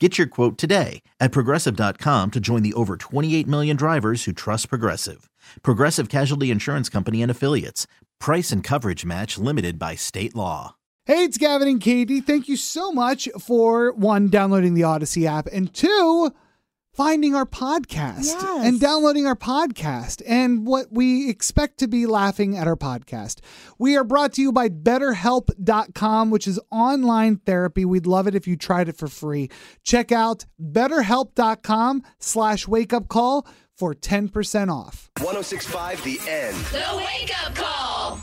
Get your quote today at progressive.com to join the over 28 million drivers who trust Progressive. Progressive Casualty Insurance Company and Affiliates. Price and coverage match limited by state law. Hey, it's Gavin and Katie. Thank you so much for one, downloading the Odyssey app, and two, finding our podcast Yes. and downloading our podcast and what we expect to be laughing at our podcast. We are brought to you by betterhelp.com, which is online therapy. We'd love it if you tried it for free. Check out betterhelp.com slash wake up call for 10% off. 1065 The End. The Wake Up Call.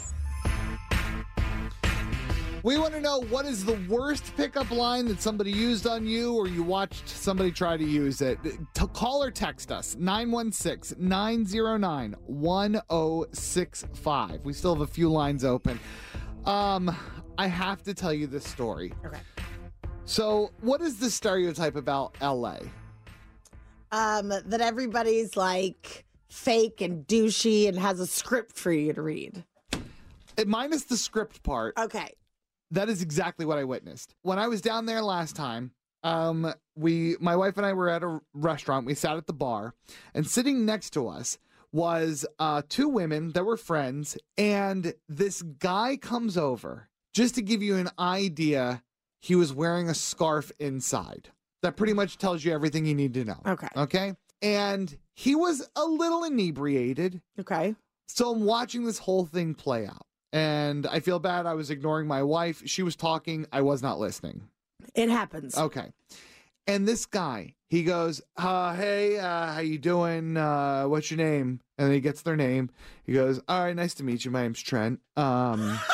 We want to know what is the worst pickup line that somebody used on you or you watched somebody try to use it. To call or text us 916 909 1065. We still have a few lines open. Um, I have to tell you this story. Okay. So, what is the stereotype about LA? Um, that everybody's like fake and douchey and has a script for you to read. Eh, Minus the script part. Okay. That is exactly what I witnessed. When I was down there last time, um, we, my wife and I were at a restaurant. We sat at the bar, and sitting next to us was uh, two women that were friends, and this guy comes over. Just to give you an idea, he was wearing a scarf inside. That pretty much tells you everything you need to know. Okay. Okay. And he was a little inebriated. Okay. So I'm watching this whole thing play out. And I feel bad. I was ignoring my wife. She was talking. I was not listening. It happens. Okay. And this guy, he goes, uh, "Hey, uh, how you doing? Uh, what's your name?" And then he gets their name. He goes, "All right, nice to meet you. My name's Trent." Um,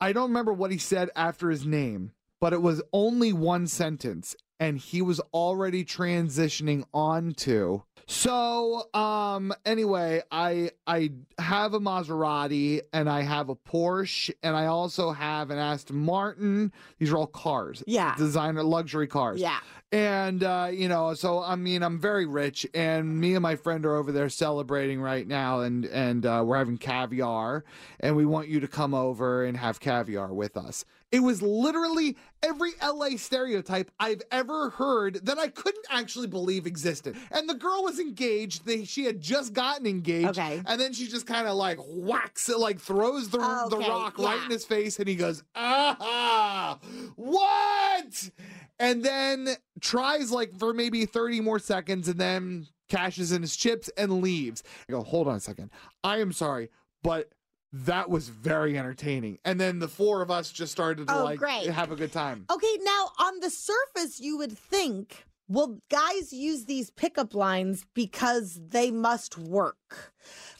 I don't remember what he said after his name, but it was only one sentence, and he was already transitioning onto. So, um, anyway, I I have a Maserati and I have a Porsche and I also have an Aston Martin. These are all cars. Yeah. Designer luxury cars. Yeah. And uh, you know, so I mean, I'm very rich, and me and my friend are over there celebrating right now, and and uh, we're having caviar, and we want you to come over and have caviar with us. It was literally every LA stereotype I've ever heard that I couldn't actually believe existed. And the girl was engaged; they, she had just gotten engaged, Okay. and then she just kind of like whacks it, like throws the the Okay, rock right in his face, and he goes, "Ah, what?" and then tries like for maybe 30 more seconds and then cashes in his chips and leaves. I go, hold on a second. I am sorry, but that was very entertaining. And then the four of us just started to Oh, like great. have a good time. Okay, now on the surface, you would think, well, guys use these pickup lines because they must work.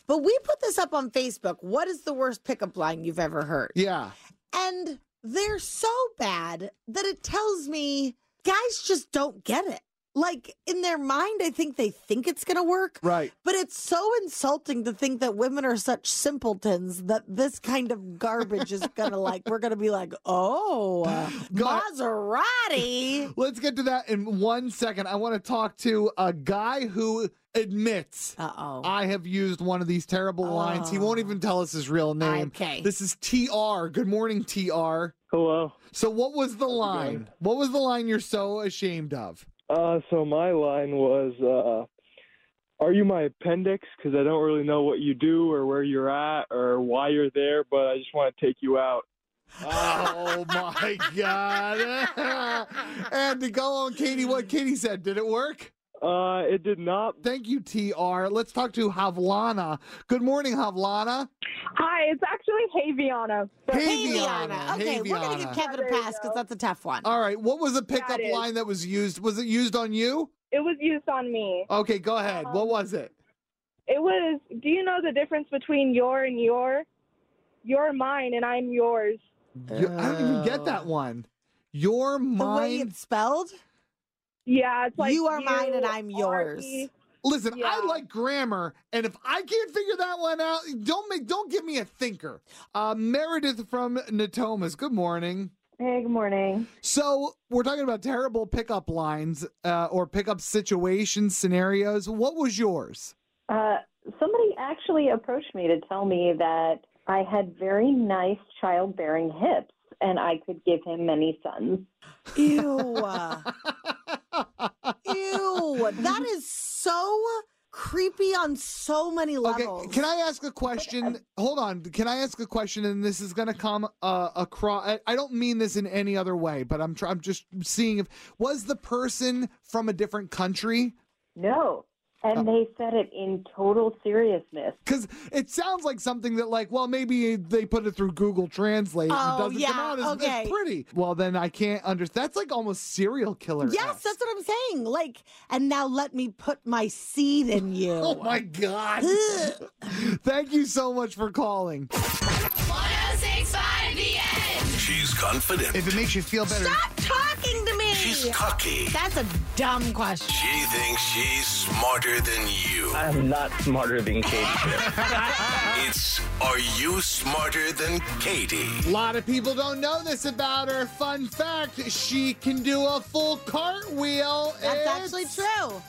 But we put this up on Facebook. What is the worst pickup line you've ever heard? Yeah. And they're so bad that it tells me guys just don't get it. Like in their mind, I think they think it's going to work. Right. But it's so insulting to think that women are such simpletons that this kind of garbage is going to like, we're going to be like, oh, uh, God. Maserati. Let's get to that in one second. I want to talk to a guy who admits Uh oh. I have used one of these terrible lines. He won't Oh. even tell us his real name. Okay. This is TR. Good morning, TR. Hello. So what was the line? What was the line you're so ashamed of? Uh, so my line was, uh, "Are you my appendix? Because I don't really know what you do or where you're at or why you're there, but I just want to take you out." Oh my God. and to go on Katie, what Katie said, did it work? Uh, it did not. Thank you, TR. Let's talk to Havlana. Good morning, Havlana. Hi, it's actually Haviana. So Hey, Haviana. Okay, we're going to Haviana. give Kevin a There you pass because go. that's a tough one. All right, what was the pickup it is. line that was used? Was it used on you? it was used on me. Okay, go ahead. what Um, was it? It was, do you know the difference between your and your? You're mine and I'm yours. You- I don't even get Oh. that one. Your The way mind. it's spelled? Yeah, it's like You are mine and I'm yours. me. Listen, I like grammar, and if I can't figure that one out, don't make don't give me a thinker. Uh, Meredith from Natomas. Good morning. Hey, good morning. So we're talking about terrible pickup lines uh, or pickup situations, scenarios. What was yours? Uh, somebody actually approached me to tell me that I had very nice childbearing hips and I could give him many sons. Ew. Ew. That is so creepy on so many levels. Okay, levels. can I ask a question? Hold on. Can I ask a question? And this is going to come uh, across. I, I don't mean this in any other way, but I'm try- I'm just seeing if was the person from a different country. No. And uh-huh. they said it in total seriousness. Because it sounds like something that, like, well, maybe they put it through Google Translate and Oh, it doesn't come out as, as pretty. Well, then I can't understand. That's like almost serial killer. Yes, that's what I'm saying. Like, and now let me put my seed in you. Oh my God. Thank you so much for calling. 1065 The End. She's confident. If it makes you feel better. Stop talking to. She's cocky. That's a dumb question. She thinks she's smarter than you. I'm not smarter than Katie. It's Are You Smarter Than Katie? A lot of people don't know this about her. Fun fact she can do a full cartwheel. That's actually true.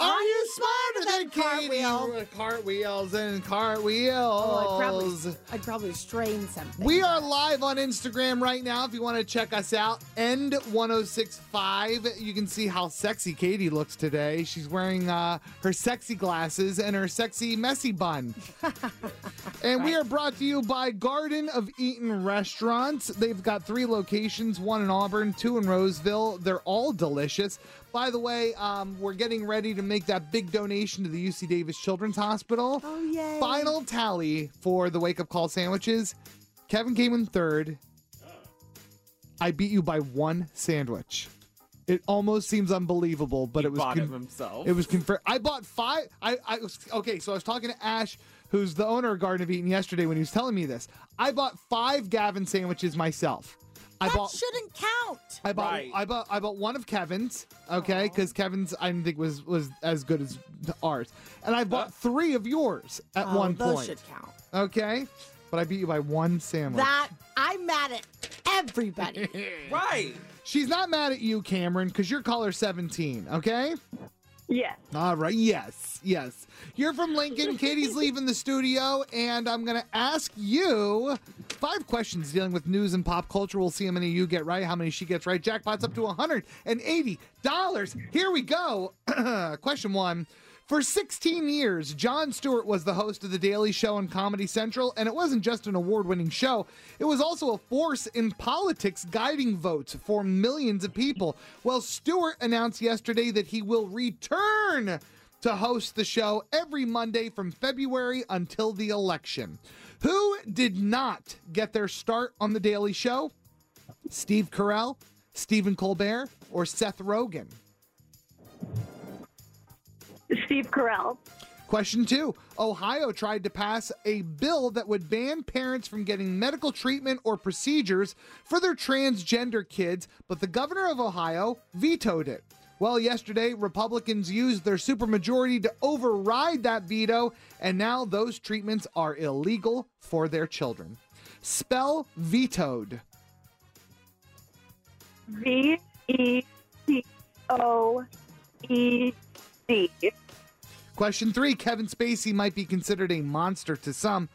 Are you smarter than Katie? cartwheel? Cartwheels and cartwheels. Oh, I'd probably, I'd probably strain something. We are live on Instagram right now. If you want to check us out, End1065. You can see how sexy Katie looks today. She's wearing uh, her sexy glasses and her sexy messy bun. and we are brought to you by Garden of Eden Restaurants. They've got three locations one in Auburn, two in Roseville. They're all delicious. By the way, um, we're getting ready to make that big donation to the UC Davis Children's Hospital. Oh, yay. Final tally for the wake up call sandwiches. Kevin came in third. I beat you by one sandwich. It almost seems unbelievable, but it was bought con- him himself. It was confirmed. I bought five. I, I was okay. So I was talking to Ash, who's the owner of Garden of Eden, yesterday when he was telling me this. I bought five Gavin sandwiches myself. I that bought. shouldn't count. I bought, Right. I bought I bought one of Kevin's, okay, because Kevin's I didn't think was was as good as ours, and I bought three of yours at Oh, one those point, should count. okay, but I beat you by one sandwich. That I'm mad at everybody. Right. She's not mad at you, Cameron, because you're caller 17, okay? Yes. All right, yes, yes. You're from Lincoln. Katie's leaving the studio, and I'm going to ask you five questions dealing with news and pop culture. We'll see how many you get right, how many she gets right. Jackpot's up to $180. Here we go. Question one. For 16 years, Jon Stewart was the host of The Daily Show on Comedy Central, and it wasn't just an award winning show, it was also a force in politics guiding votes for millions of people. Well, Stewart announced yesterday that he will return to host the show every Monday from February until the election. Who did not get their start on The Daily Show? Steve Carell, Stephen Colbert, or Seth Rogen? Steve Carell. Question two Ohio tried to pass a bill that would ban parents from getting medical treatment or procedures for their transgender kids, but the governor of Ohio vetoed it. Well, yesterday, Republicans used their supermajority to override that veto, and now those treatments are illegal for their children. Spell vetoed. V E T O E D. Question three Kevin Spacey might be considered a monster to some,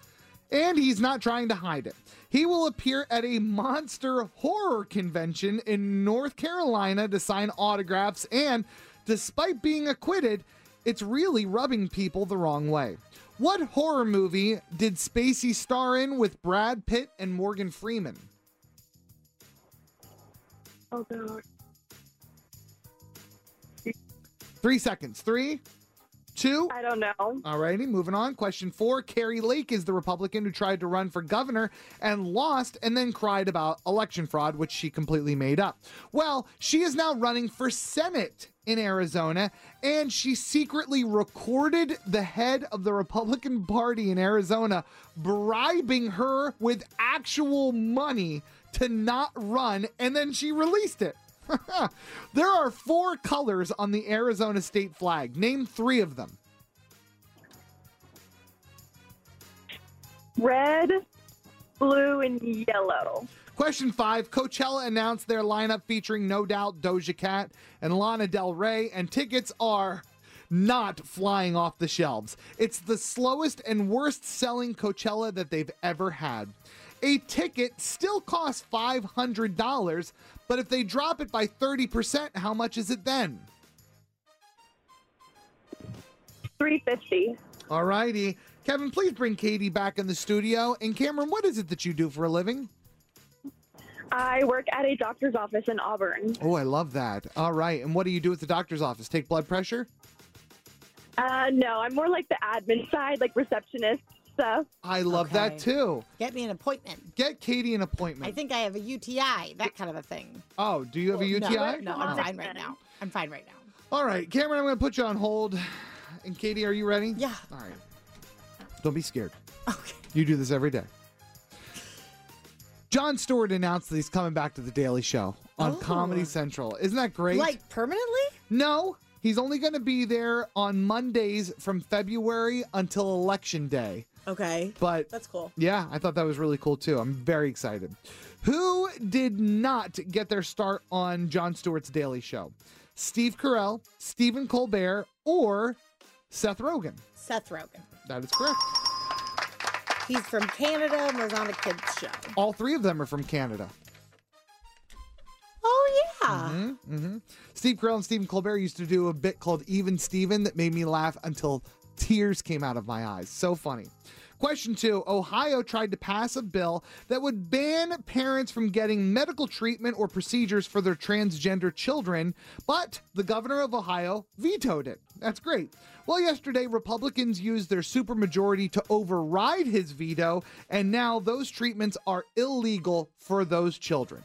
and he's not trying to hide it. He will appear at a monster horror convention in North Carolina to sign autographs, and despite being acquitted, it's really rubbing people the wrong way. What horror movie did Spacey star in with Brad Pitt and Morgan Freeman? Oh god. Three seconds. Three, two. I don't know. All righty, moving on. Question four. Kari Lake is the Republican who tried to run for governor and lost and then cried about election fraud, which she completely made up. Well, she is now running for Senate in Arizona, and she secretly recorded the head of the Republican Party in Arizona, bribing her with actual money to not run, and then she released it. there are four colors on the Arizona state flag. Name three of them. Red, blue, and yellow. Question five Coachella announced their lineup featuring No Doubt, Doja Cat, and Lana Del Rey, and tickets are not flying off the shelves. It's the slowest and worst selling Coachella that they've ever had. A ticket still costs $500, but if they drop it by 30%, how much is it then? 350. All righty. Kevin, please bring Katie back in the studio. And Cameron, what is it that you do for a living? I work at a doctor's office in Auburn. Oh, I love that. All right. And what do you do at the doctor's office? Take blood pressure? Uh, no, I'm more like the admin side, like receptionist stuff. I love that too. Get me an appointment. Get Katie an appointment. I think I have a UTI, that kind of a thing. oh, do you have a No, UTI? No, I'm fine right now. I'm fine right now. All right, Cameron, I'm going to put you on hold. And Katie, are you ready? Yeah. All right. Don't be scared. Okay. You do this every day. Jon Stewart announced that he's coming back to the Daily Show on Oh. Comedy Central. Isn't that great? Like permanently? No, he's only going to be there on Mondays from February until Election Day. Okay. But That's cool. yeah, I thought that was really cool too. I'm very excited. Who did not get their start on Jon Stewart's Daily Show? Steve Carell, Stephen Colbert, or Seth Rogen? Seth Rogen. That is correct. He's from Canada and was on a kids show. All three of them are from Canada. Oh yeah. Mm-hmm. Steve Carell and Stephen Colbert used to do a bit called Even Steven that made me laugh until tears came out of my eyes. So funny. Question two Ohio tried to pass a bill that would ban parents from getting medical treatment or procedures for their transgender children, but the governor of Ohio vetoed it. That's great. Well, yesterday, Republicans used their supermajority to override his veto, and now those treatments are illegal for those children.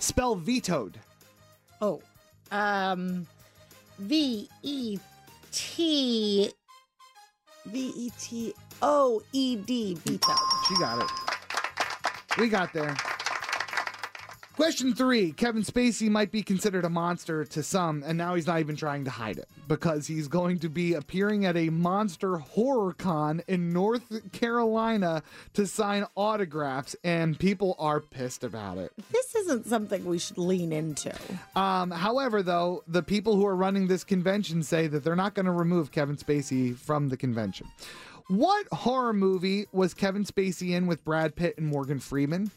Spell vetoed. Oh. Um V E T V E T O E D veto. She got it. We got there. Question three Kevin Spacey might be considered a monster to some, and now he's not even trying to hide it because he's going to be appearing at a monster horror con in North Carolina to sign autographs, and people are pissed about it. This isn't something we should lean into. Um, however, though, the people who are running this convention say that they're not going to remove Kevin Spacey from the convention. What horror movie was Kevin Spacey in with Brad Pitt and Morgan Freeman?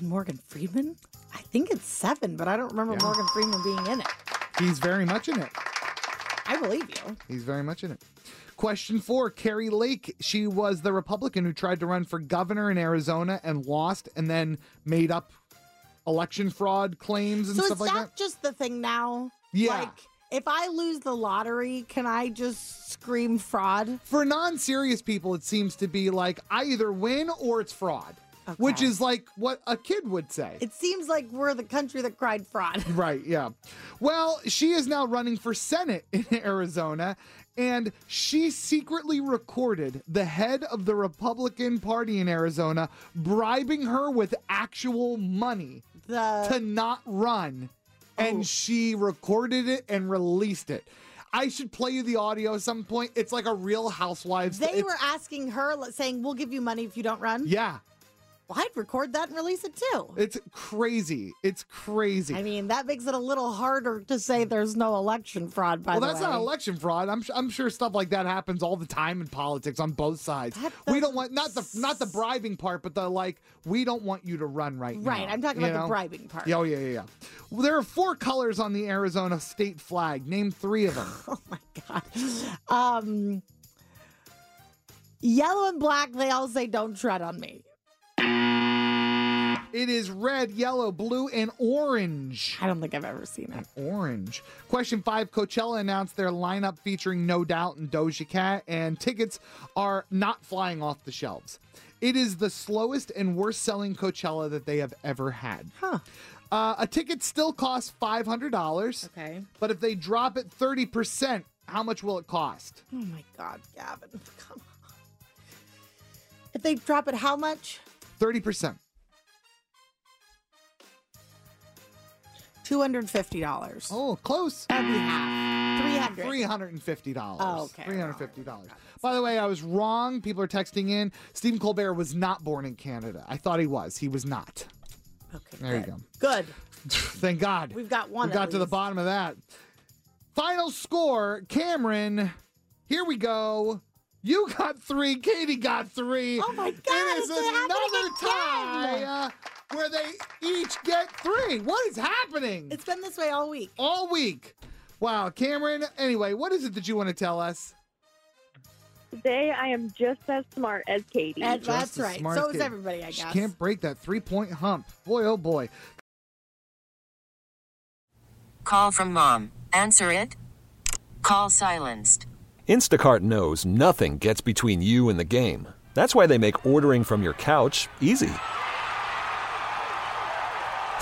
And Morgan Freeman? I think it's seven, but I don't remember Yeah. Morgan Freeman being in it. He's very much in it. I believe you. He's very much in it. Question four Kari Lake. She was the Republican who tried to run for governor in Arizona and lost and then made up election fraud claims and So stuff is like that, that. just the thing now? Yeah. Like, if I lose the lottery, can I just scream fraud? For non serious people, it seems to be like I either win or it's fraud, which is like what a kid would say. It seems like we're the country that cried fraud. Right, yeah. Well, she is now running for Senate in Arizona, and she secretly recorded the head of the Republican Party in Arizona bribing her with actual money The to not run. And she recorded it and released it. I should play you the audio at some point. It's like a real housewives. they were asking her, saying, "We'll give you money if you don't run." Yeah. Well, I'd record that and release it too. It's crazy. It's crazy. I mean, that makes it a little harder to say there's no election fraud. By well, the way, well, that's not election fraud. I'm, I'm sure stuff like that happens all the time in politics on both sides. That We don't want not the not the bribing part, but the like. We don't want you to run right now. right. I'm talking about know? the bribing part. Yeah, Oh yeah, yeah, yeah. Well, there are four colors on the Arizona state flag. Name three of them. Oh my god. Um, yellow and black. They all say "Don't tread on me." It is red, yellow, blue, and orange. I don't think I've ever seen it. Orange. Question five Coachella announced their lineup featuring No Doubt and Doja Cat, and tickets are not flying off the shelves. It is the slowest and worst selling Coachella that they have ever had. Huh. Uh, a ticket still costs $500, Okay. but if they drop it 30%, how much will it cost? Oh my god, Gavin. Come on. If they drop it, how much? 30%. Two hundred fifty dollars. Oh, close. That'd be half. Three hundred. Three hundred and fifty dollars. Oh, okay. Three hundred fifty dollars. By the way, I was wrong. People are texting in. Stephen Colbert was not born in Canada. I thought he was. He was not. Okay. There you go. Good. Thank God. We've got one. We got to the bottom of that. Final score, Cameron. Here we go. You got three. Katie got three. Oh my God, It is another tie where they each get three. What is happening? It's been this way all week. all week. Wow, Cameron. Anyway, what is it that you want to tell us? Today I am just as smart as Katie. And that's as right. smart So as is everybody, I guess. She can't break that three point hump. Boy, oh boy. Call from mom. Answer it. Call silenced. Instacart knows nothing gets between you and the game. That's why they make ordering from your couch easy.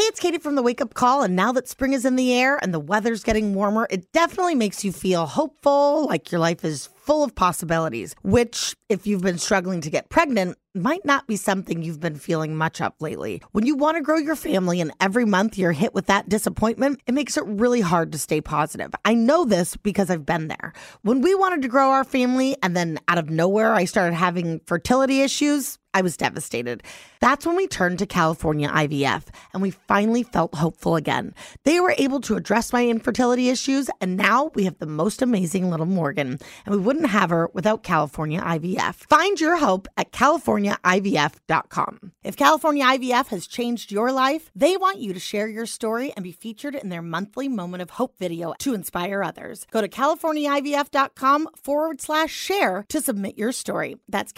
Hey, it's Katie from the Wake Up Call. And now that spring is in the air and the weather's getting warmer, it definitely makes you feel hopeful, like your life is full of possibilities, which, if you've been struggling to get pregnant, might not be something you've been feeling much of lately. When you want to grow your family and every month you're hit with that disappointment, it makes it really hard to stay positive. I know this because I've been there. When we wanted to grow our family and then out of nowhere I started having fertility issues, I was devastated. That's when we turned to California IVF and we finally felt hopeful again. They were able to address my infertility issues and now we have the most amazing little Morgan and we wouldn't have her without California IVF. Find your hope at californiaivf.com. If California IVF has changed your life, they want you to share your story and be featured in their monthly Moment of Hope video to inspire others. Go to californiaivf.com forward slash share to submit your story. That's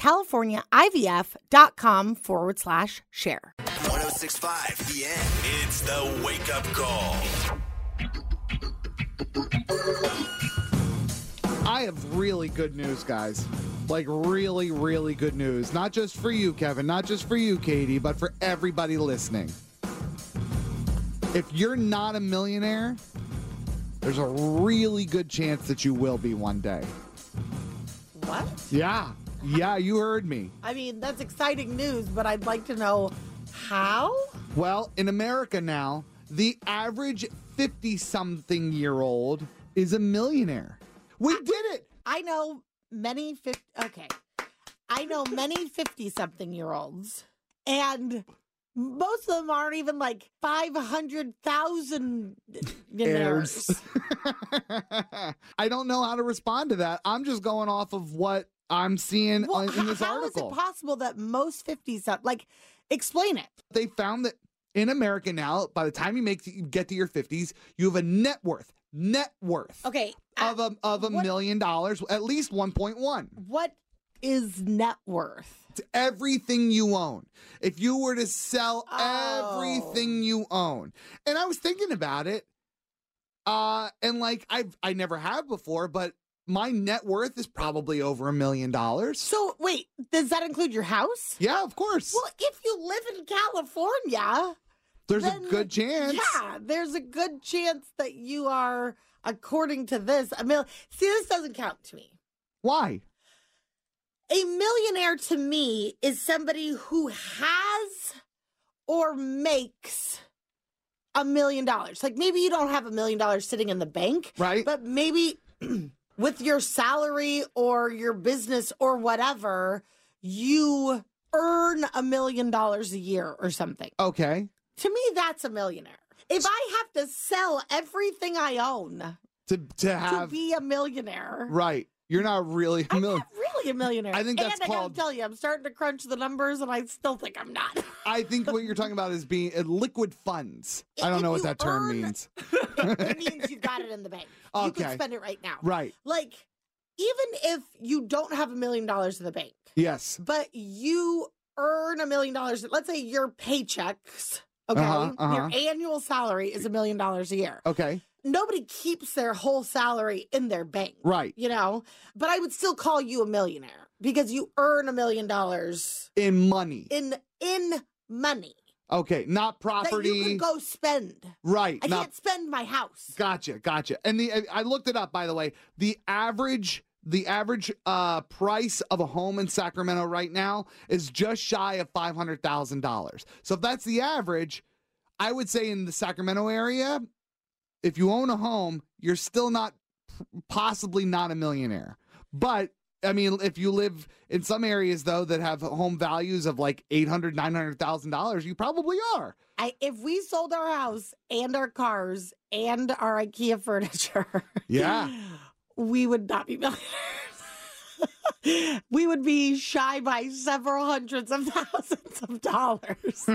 californiaivf.com forward slash share. 1065 The End. It's the wake up call. I have really good news, guys. Like, really, really good news. Not just for you, Kevin, not just for you, Katie, but for everybody listening. If you're not a millionaire, there's a really good chance that you will be one day. What? Yeah. Yeah, you heard me. I mean, that's exciting news, but I'd like to know how? Well, in America now, the average 50 something year old is a millionaire. We did it. I know many 50 okay. I know many 50 something year olds and most of them aren't even like 500,000 Heirs. I don't know how to respond to that. I'm just going off of what I'm seeing Well, on- in this article. how is it possible that most 50 some like explain it? they found that in America now, by the time you make you get to your 50s, you have a net worth, net worth Okay, of a of a million dollars, at least 1.1. what is net worth? It's everything you own. If you were to sell Oh. everything you own. And I was thinking about it. Uh and like I've I never have before, but my net worth is probably over a million dollars. So wait, does that include your house? Yeah, of course. Well, if you live in California, There's a good chance. Yeah, there's a good chance that you are, according to this, a mil. See, this doesn't count to me. Why? A millionaire to me is somebody who has or makes a million dollars. Like maybe you don't have a million dollars sitting in the bank, right? But maybe with your salary or your business or whatever, you earn a million dollars a year or something. Okay. To me, that's a millionaire. If I have to sell everything I own To to have to be a millionaire, right. You're not really a million. really a millionaire. I think that's and I called- gotta tell you, I'm starting to crunch the numbers, and I still think I'm not. I think what you're talking about is being uh, liquid funds. I don't know what that term earn- means. it means you've got it in the bank. You can spend it right now. Right. Like, even if you don't have a million dollars in the bank, Yes. but you earn a million dollars, let's say your paychecks, okay, Uh-huh, uh-huh. your annual salary is a million dollars a year. Okay. Nobody keeps their whole salary in their bank. Right. You know, but I would still call you a millionaire because you earn a million dollars In money. in in money Okay. Not property. that you could go spend. right. I not can't spend my house. Gotcha, gotcha. And the I looked it up by the way. The average the average uh price of a home in Sacramento right now is just shy of five hundred thousand dollars. So if that's the average, I would say in the Sacramento area, if you own a home, you're still not possibly not a millionaire. But I mean, if you live in some areas though that have home values of like eight hundred, nine hundred thousand dollars, you probably are. I, if we sold our house and our cars and our IKEA furniture, Yeah. we would not be millionaires. we would be shy by several hundreds of thousands of dollars.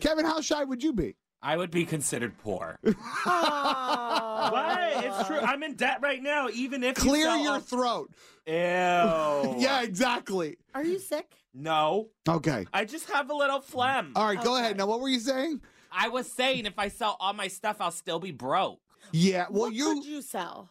Kevin, how shy would you be? I would be considered poor. Oh. What? It's true. I'm in debt right now, even if you Clear sell your all- throat. Ew. Yeah, exactly. Are you sick? No. Okay. I just have a little phlegm. All right, go ahead. Now, what were you saying? I was saying if I sell all my stuff, I'll still be broke. Yeah, well, what you, could you sell?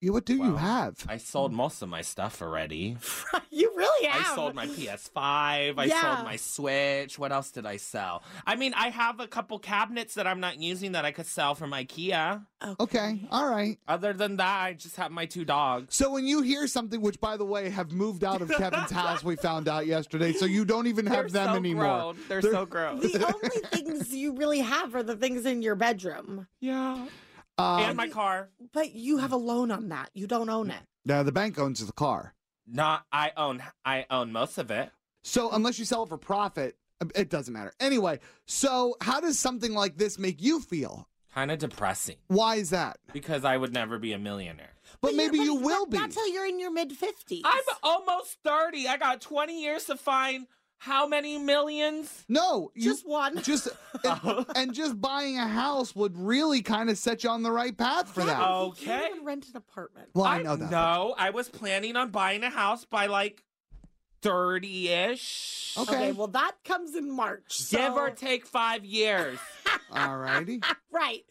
You, what do you have? I sold most of my stuff already. You really have. I sold my PS5. I Yeah. sold my Switch. What else did I sell? I mean, I have a couple cabinets that I'm not using that I could sell from IKEA. Okay, all right. Other than that, I just have my two dogs. So when you hear something, which by the way have moved out of Kevin's house, we found out yesterday, so you don't even have They're them so anymore. grown. They're, so gross. The only things you really have are the things in your bedroom. yeah. Um, and my car. But you have a loan on that. You don't own it. now the bank owns the car, Not. I own. I own most of it. so unless you sell it for profit, uh, it doesn't matter. Anyway, so how does something like this make you feel? Kind of depressing Why is that? because I would never be a millionaire. But, maybe you but will be. Not till you're in your mid 50s. I'm almost thirty. I got 20 years to find how many millions? No, you, Just one. Just and, and just buying a house would really kind of set you on the right path for that. You Okay. can't rent an apartment. Well, I know that. No, I was planning on buying a house by like 30 ish. Okay. well, that comes in March. Give or take five years. All righty. Right.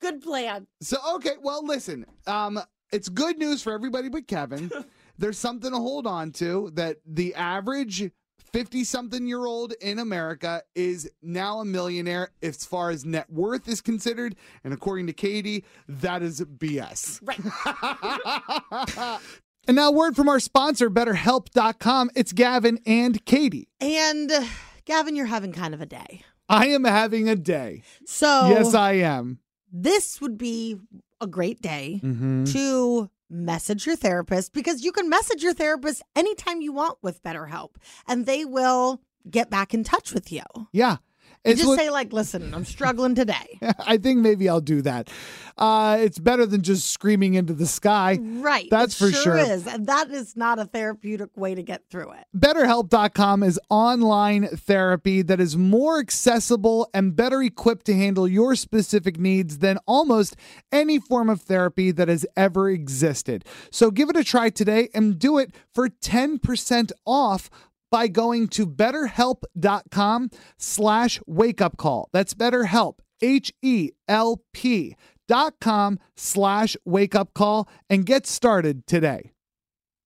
Good plan. So okay, well listen, um it's good news for everybody but Kevin. There's something to hold on to that the average 50 something year old in America is now a millionaire as far as net worth is considered and according to Katie that is BS. Right. And now word from our sponsor betterhelp.com. It's Gavin and Katie. and uh, Gavin, you're having kind of a day. I am having a day. So yes, I am. this would be a great day Mhm. to message your therapist because you can message your therapist anytime you want with BetterHelp and they will get back in touch with you. Yeah. It's just what- say like, "Listen, I'm struggling today." I think maybe I'll do that. Uh, it's better than just screaming into the sky. Right. That's for sure. sure. is. And that is not a therapeutic way to get through it. BetterHelp.com is online therapy that is more accessible and better equipped to handle your specific needs than almost any form of therapy that has ever existed. So give it a try today and do it for 10% off by going to betterhelp.com slash wake up call. That's BetterHelp, H E L P dot com slash wake up call and get started today.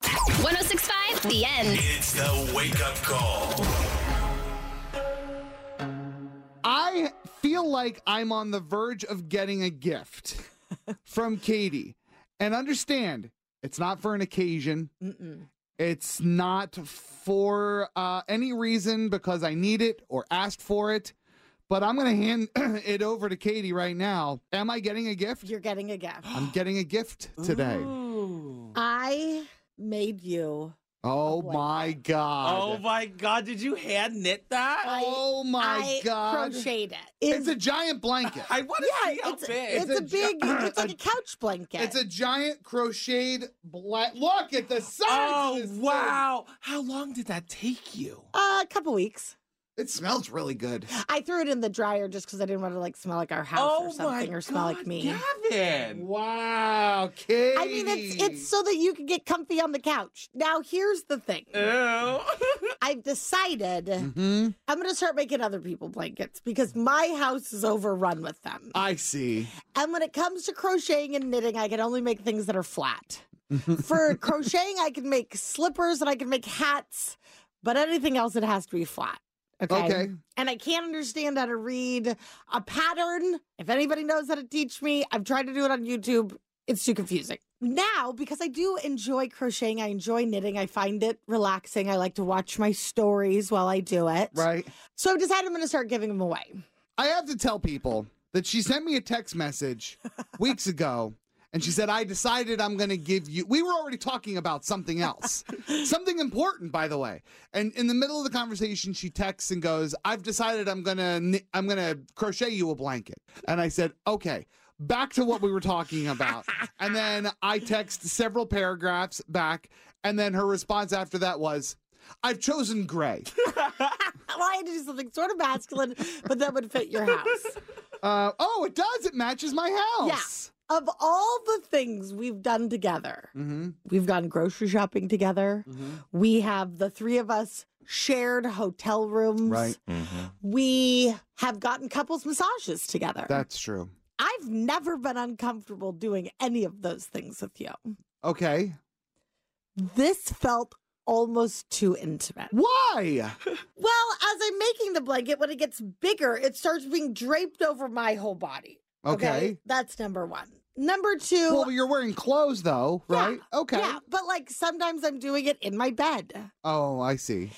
1065 The End. It's the wake up call. I feel like I'm on the verge of getting a gift from Katie. And understand, it's not for an occasion. It's not for uh, any reason because I need it or asked for it. But I'm going to hand it over to Katie right now. Am I getting a gift? You're getting a gift. I'm getting a gift today. I made you. Oh my God. Oh my god, did you hand knit that? Oh my I God. crocheted it. It's a giant blanket. I want to Yeah, see how it's, big. it's, a, big. It's like a couch blanket. It's a giant crocheted blanket. Look at the size. Oh of this thing. wow! How long did that take you? Uh, a couple weeks. It smells really good. I threw it in the dryer just because I didn't want to like smell like our house Oh or my something or smell like me. Gavin. Wow, Katie. I mean, it's it's so that you can get comfy on the couch. Now, here's the thing. Ew. I've decided Mhm. I'm going to start making other people blankets because my house is overrun with them. I see. And when it comes to crocheting and knitting, I can only make things that are flat. For crocheting, I can make slippers and I can make hats, but anything else, it has to be flat. Okay. Okay. And I can't understand how to read a pattern. If anybody knows how to teach me, I've tried to do it on YouTube. It's too confusing. Now, because I do enjoy crocheting, I enjoy knitting, I find it relaxing. I like to watch my stories while I do it. Right. So I've decided I'm going to start giving them away. I have to tell people that she sent me a text message weeks ago. And she said, I decided I'm going to give you. We were already talking about something else, something important, by the way. And in the middle of the conversation, she texts and goes, "I've decided I'm going to I'm going to crochet you a blanket." And I said, "Okay." Back to what we were talking about. and then I text several paragraphs back, and then her response after that was, "I've chosen gray." well, I had to do something sort of masculine, but that would fit your house. Uh, oh, it does. It matches my house. Yeah. Of all the things we've done together, Mm-hmm. we've gone grocery shopping together. We have the three of us shared hotel rooms. Right. We have gotten couples massages together. That's true. I've never been uncomfortable doing any of those things with you. Okay. This felt almost too intimate. Why? Well, as I'm making the blanket, when it gets bigger, it starts being draped over my whole body. Okay. That's number one. Number two. Well, you're wearing clothes though, right? Okay. Yeah, but like sometimes I'm doing it in my bed. Oh, I see.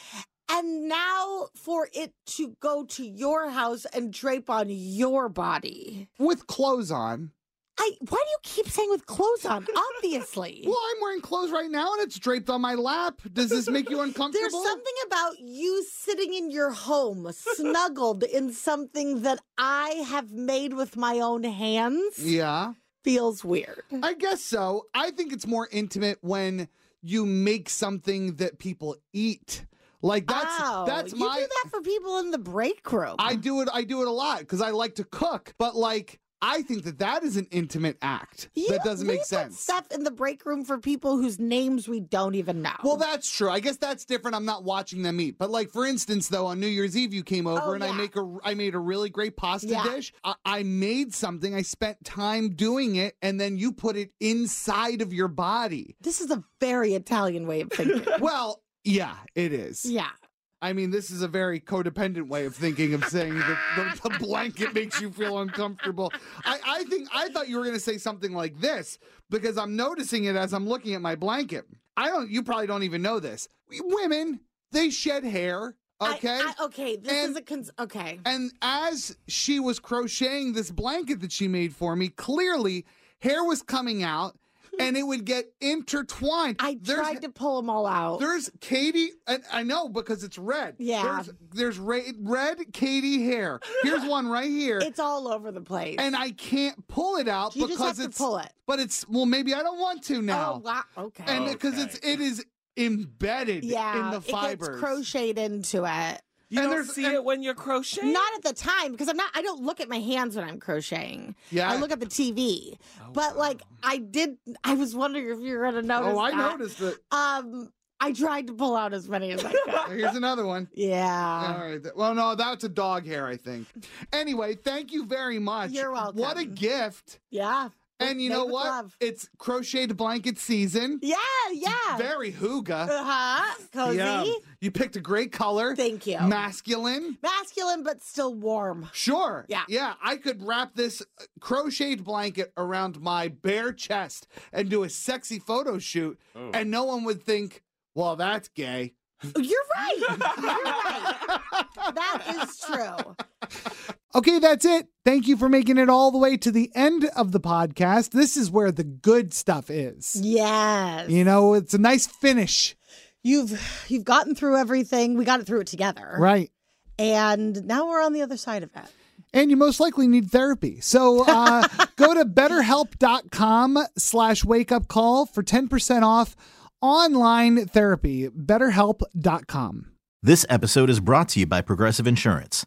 And now for it to go to your house and drape on your body. With clothes on. I why do you keep saying with clothes on? Obviously. Well, I'm wearing clothes right now and it's draped on my lap. Does this make you uncomfortable? There's something about you sitting in your home, snuggled in something that I have made with my own hands. Yeah. Feels weird. I guess so. I think it's more intimate when you make something that people eat. Like that's oh, that's you do that for people in the break room. I do it I do it a lot cuz I like to cook, but like I think that that is an intimate act. You- that doesn't we make put sense. Stuff in the break room for people whose names we don't even know. Well, that's true. I guess that's different. I'm not watching them eat. But like for instance, though, on New Year's Eve you came oh, over Oh, and I make a I made a really great pasta Yeah. dish. I, I made something. I spent time doing it, and then you put it inside of your body. this is a very Italian way of thinking. Well, yeah, it is. yeah. I mean, this is a very codependent way of thinking of saying that the, the blanket makes you feel uncomfortable. I, I think I thought you were going to say something like this because I'm noticing it as I'm looking at my blanket. I don't. You probably don't even know this. Women, they shed hair. Okay. I, okay, this And- is a cons- okay. And as she was crocheting this blanket that she made for me, clearly hair was coming out and it would get intertwined. I tried to pull them all out. There's Katie, and I know because it's red. Yeah. There's, there's ra- red Katie hair. Here's one right here. It's all over the place. and I can't pull it out You just because have to it's pull it. But it's well, maybe I don't want to now. Oh wow. Okay. And because it's it is embedded yeah, in the it gets fibers. crocheted into it. You And don't see and- it when you're crocheting. Not at the time because I'm not. I don't look at my hands when I'm crocheting. Yeah. I look at the TV. but like I did, I was wondering if you were gonna notice. oh, I that. noticed it. Um, I tried to pull out as many as I could. Here's another one. yeah. All right. Well, no, that's a dog hair, I think. Anyway, thank you very much. You're welcome. What a gift. Yeah. And you know what? love. It's crocheted blanket season. Yeah. Yeah. Very hygge. Uh huh. Cozy. Yeah. You picked a great color. Thank you. Masculine. Masculine, but still warm. Sure. Yeah. Yeah. I could wrap this crocheted blanket around my bare chest and do a sexy photo shoot, and no one would think, well, that's gay. You're right. You're right. That is true. Okay, that's it. Thank you for making it all the way to the end of the podcast. This is where the good stuff is. Yes. You know, it's a nice finish. You've you've gotten through everything. We got it through it together. Right. And now we're on the other side of it. And you most likely need therapy. So uh, go to betterhelp.com slash wake up call for 10% off online therapy. Betterhelp.com. This episode is brought to you by Progressive Insurance.